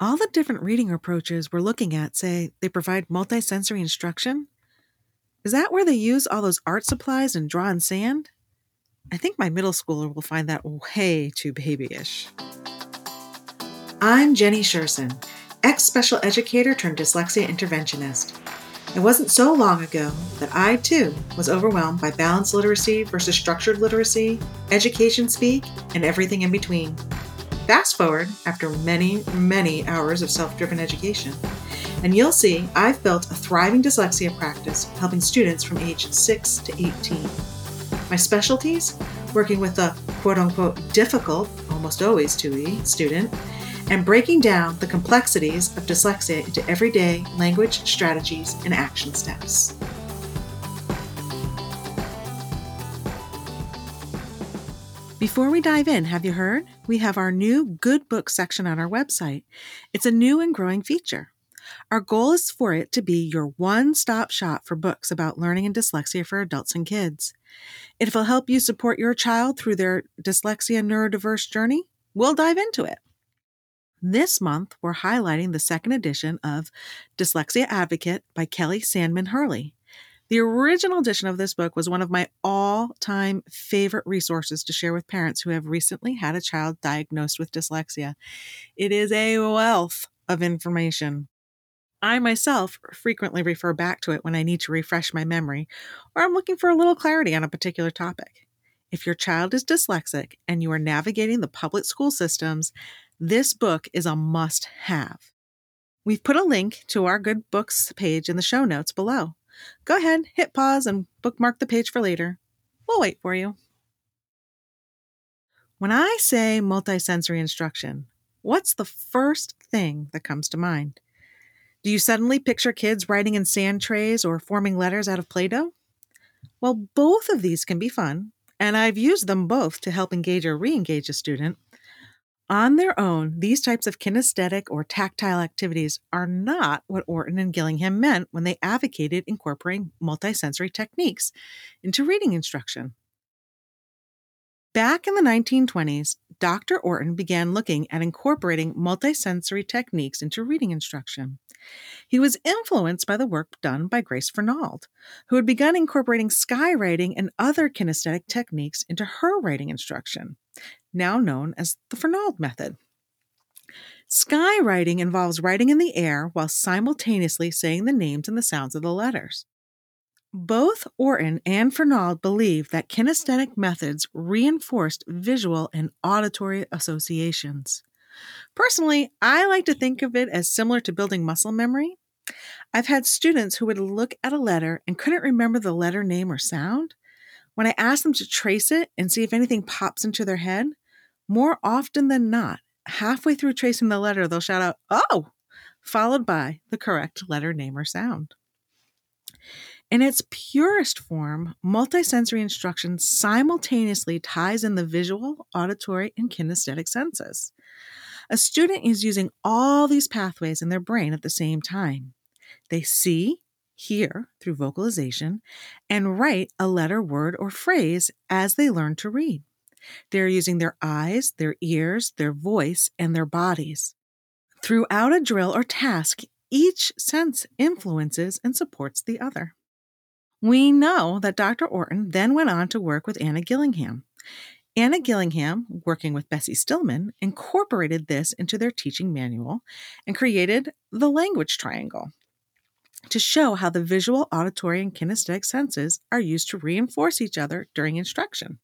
All the different reading approaches we're looking at say they provide multisensory instruction. Is that where they use all those art supplies and draw in sand? I think my middle schooler will find that way too babyish. I'm Jenny Sherson, ex special educator turned dyslexia interventionist. It wasn't so long ago that I too was overwhelmed by balanced literacy versus structured literacy, education speak, and everything in between. Fast forward after many, many hours of self driven education, and you'll see I've built a thriving dyslexia practice helping students from age 6 to 18. My specialties working with the quote unquote difficult, almost always 2E student, and breaking down the complexities of dyslexia into everyday language strategies and action steps. Before we dive in, have you heard? We have our new Good Book section on our website. It's a new and growing feature. Our goal is for it to be your one stop shop for books about learning and dyslexia for adults and kids. If it'll help you support your child through their dyslexia neurodiverse journey, we'll dive into it. This month, we're highlighting the second edition of Dyslexia Advocate by Kelli Sandman Hurley. The original edition of this book was one of my all time favorite resources to share with parents who have recently had a child diagnosed with dyslexia. It is a wealth of information. I myself frequently refer back to it when I need to refresh my memory or I'm looking for a little clarity on a particular topic. If your child is dyslexic and you are navigating the public school systems, this book is a must have. We've put a link to our good books page in the show notes below. Go ahead, hit pause, and bookmark the page for later. We'll wait for you. When I say multisensory instruction, what's the first thing that comes to mind? Do you suddenly picture kids writing in sand trays or forming letters out of Play Doh? Well, both of these can be fun, and I've used them both to help engage or re engage a student. On their own, these types of kinesthetic or tactile activities are not what Orton and Gillingham meant when they advocated incorporating multisensory techniques into reading instruction. Back in the 1920s, Dr. Orton began looking at incorporating multisensory techniques into reading instruction. He was influenced by the work done by Grace Fernald, who had begun incorporating skywriting and other kinesthetic techniques into her writing instruction, now known as the Fernald method. Skywriting involves writing in the air while simultaneously saying the names and the sounds of the letters. Both Orton and Fernald believed that kinesthetic methods reinforced visual and auditory associations. Personally, I like to think of it as similar to building muscle memory. I've had students who would look at a letter and couldn't remember the letter name or sound. When I ask them to trace it and see if anything pops into their head, more often than not, halfway through tracing the letter, they'll shout out, Oh! followed by the correct letter name or sound. In its purest form, multisensory instruction simultaneously ties in the visual, auditory, and kinesthetic senses. A student is using all these pathways in their brain at the same time. They see, hear through vocalization, and write a letter, word, or phrase as they learn to read. They're using their eyes, their ears, their voice, and their bodies. Throughout a drill or task, each sense influences and supports the other. We know that Dr. Orton then went on to work with Anna Gillingham. Anna Gillingham, working with Bessie Stillman, incorporated this into their teaching manual and created the language triangle to show how the visual, auditory, and kinesthetic senses are used to reinforce each other during instruction.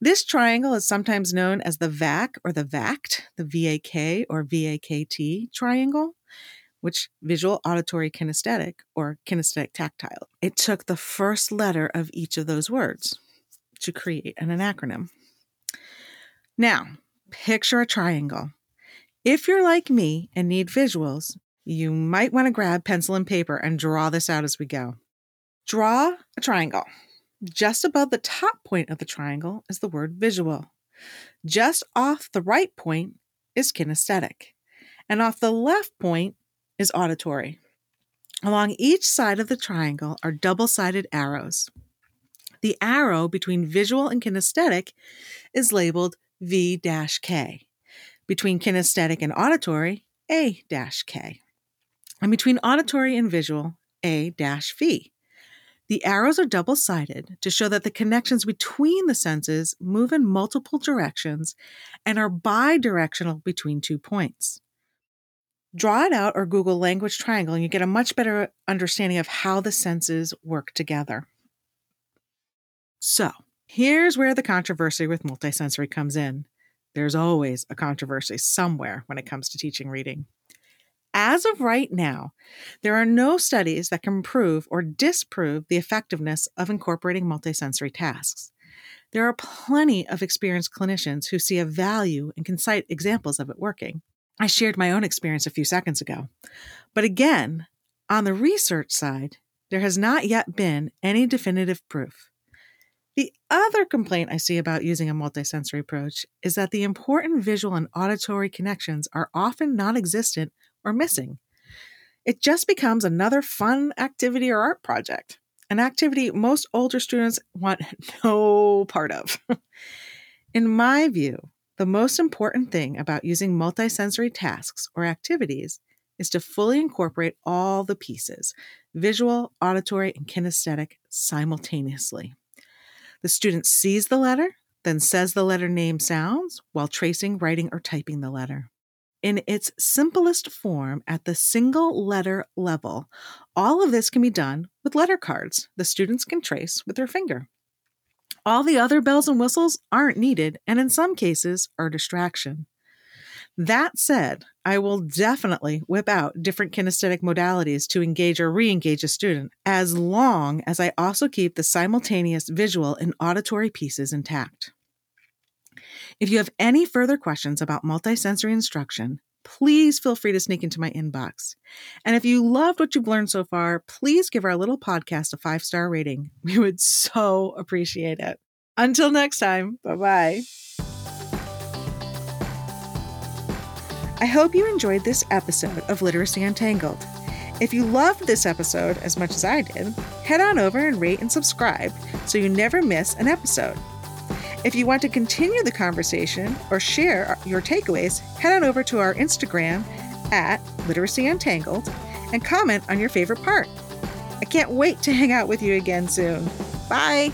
This triangle is sometimes known as the VAC or the VACT, the VAK or VAKT triangle which visual, auditory, kinesthetic, or kinesthetic tactile. It took the first letter of each of those words to create an acronym. Now, picture a triangle. If you're like me and need visuals, you might want to grab pencil and paper and draw this out as we go. Draw a triangle. Just above the top point of the triangle is the word visual. Just off the right point is kinesthetic. And off the left point is auditory. Along each side of the triangle are double sided arrows. The arrow between visual and kinesthetic is labeled V K. Between kinesthetic and auditory, A K. And between auditory and visual, A V. The arrows are double sided to show that the connections between the senses move in multiple directions and are bidirectional between two points. Draw it out or Google language triangle, and you get a much better understanding of how the senses work together. So, here's where the controversy with multisensory comes in. There's always a controversy somewhere when it comes to teaching reading. As of right now, there are no studies that can prove or disprove the effectiveness of incorporating multisensory tasks. There are plenty of experienced clinicians who see a value and can cite examples of it working. I shared my own experience a few seconds ago. But again, on the research side, there has not yet been any definitive proof. The other complaint I see about using a multisensory approach is that the important visual and auditory connections are often non existent or missing. It just becomes another fun activity or art project, an activity most older students want no part of. In my view, the most important thing about using multisensory tasks or activities is to fully incorporate all the pieces visual, auditory, and kinesthetic simultaneously. The student sees the letter, then says the letter name sounds while tracing, writing, or typing the letter. In its simplest form, at the single letter level, all of this can be done with letter cards the students can trace with their finger. All the other bells and whistles aren't needed, and in some cases are distraction. That said, I will definitely whip out different kinesthetic modalities to engage or re engage a student, as long as I also keep the simultaneous visual and auditory pieces intact. If you have any further questions about multisensory instruction, please feel free to sneak into my inbox. And if you loved what you've learned so far, please give our little podcast a five star rating. We would so appreciate it. Until next time, bye bye. I hope you enjoyed this episode of Literacy Untangled. If you loved this episode as much as I did, head on over and rate and subscribe so you never miss an episode. If you want to continue the conversation or share your takeaways, head on over to our Instagram at Literacy Untangled and comment on your favorite part. I can't wait to hang out with you again soon. Bye.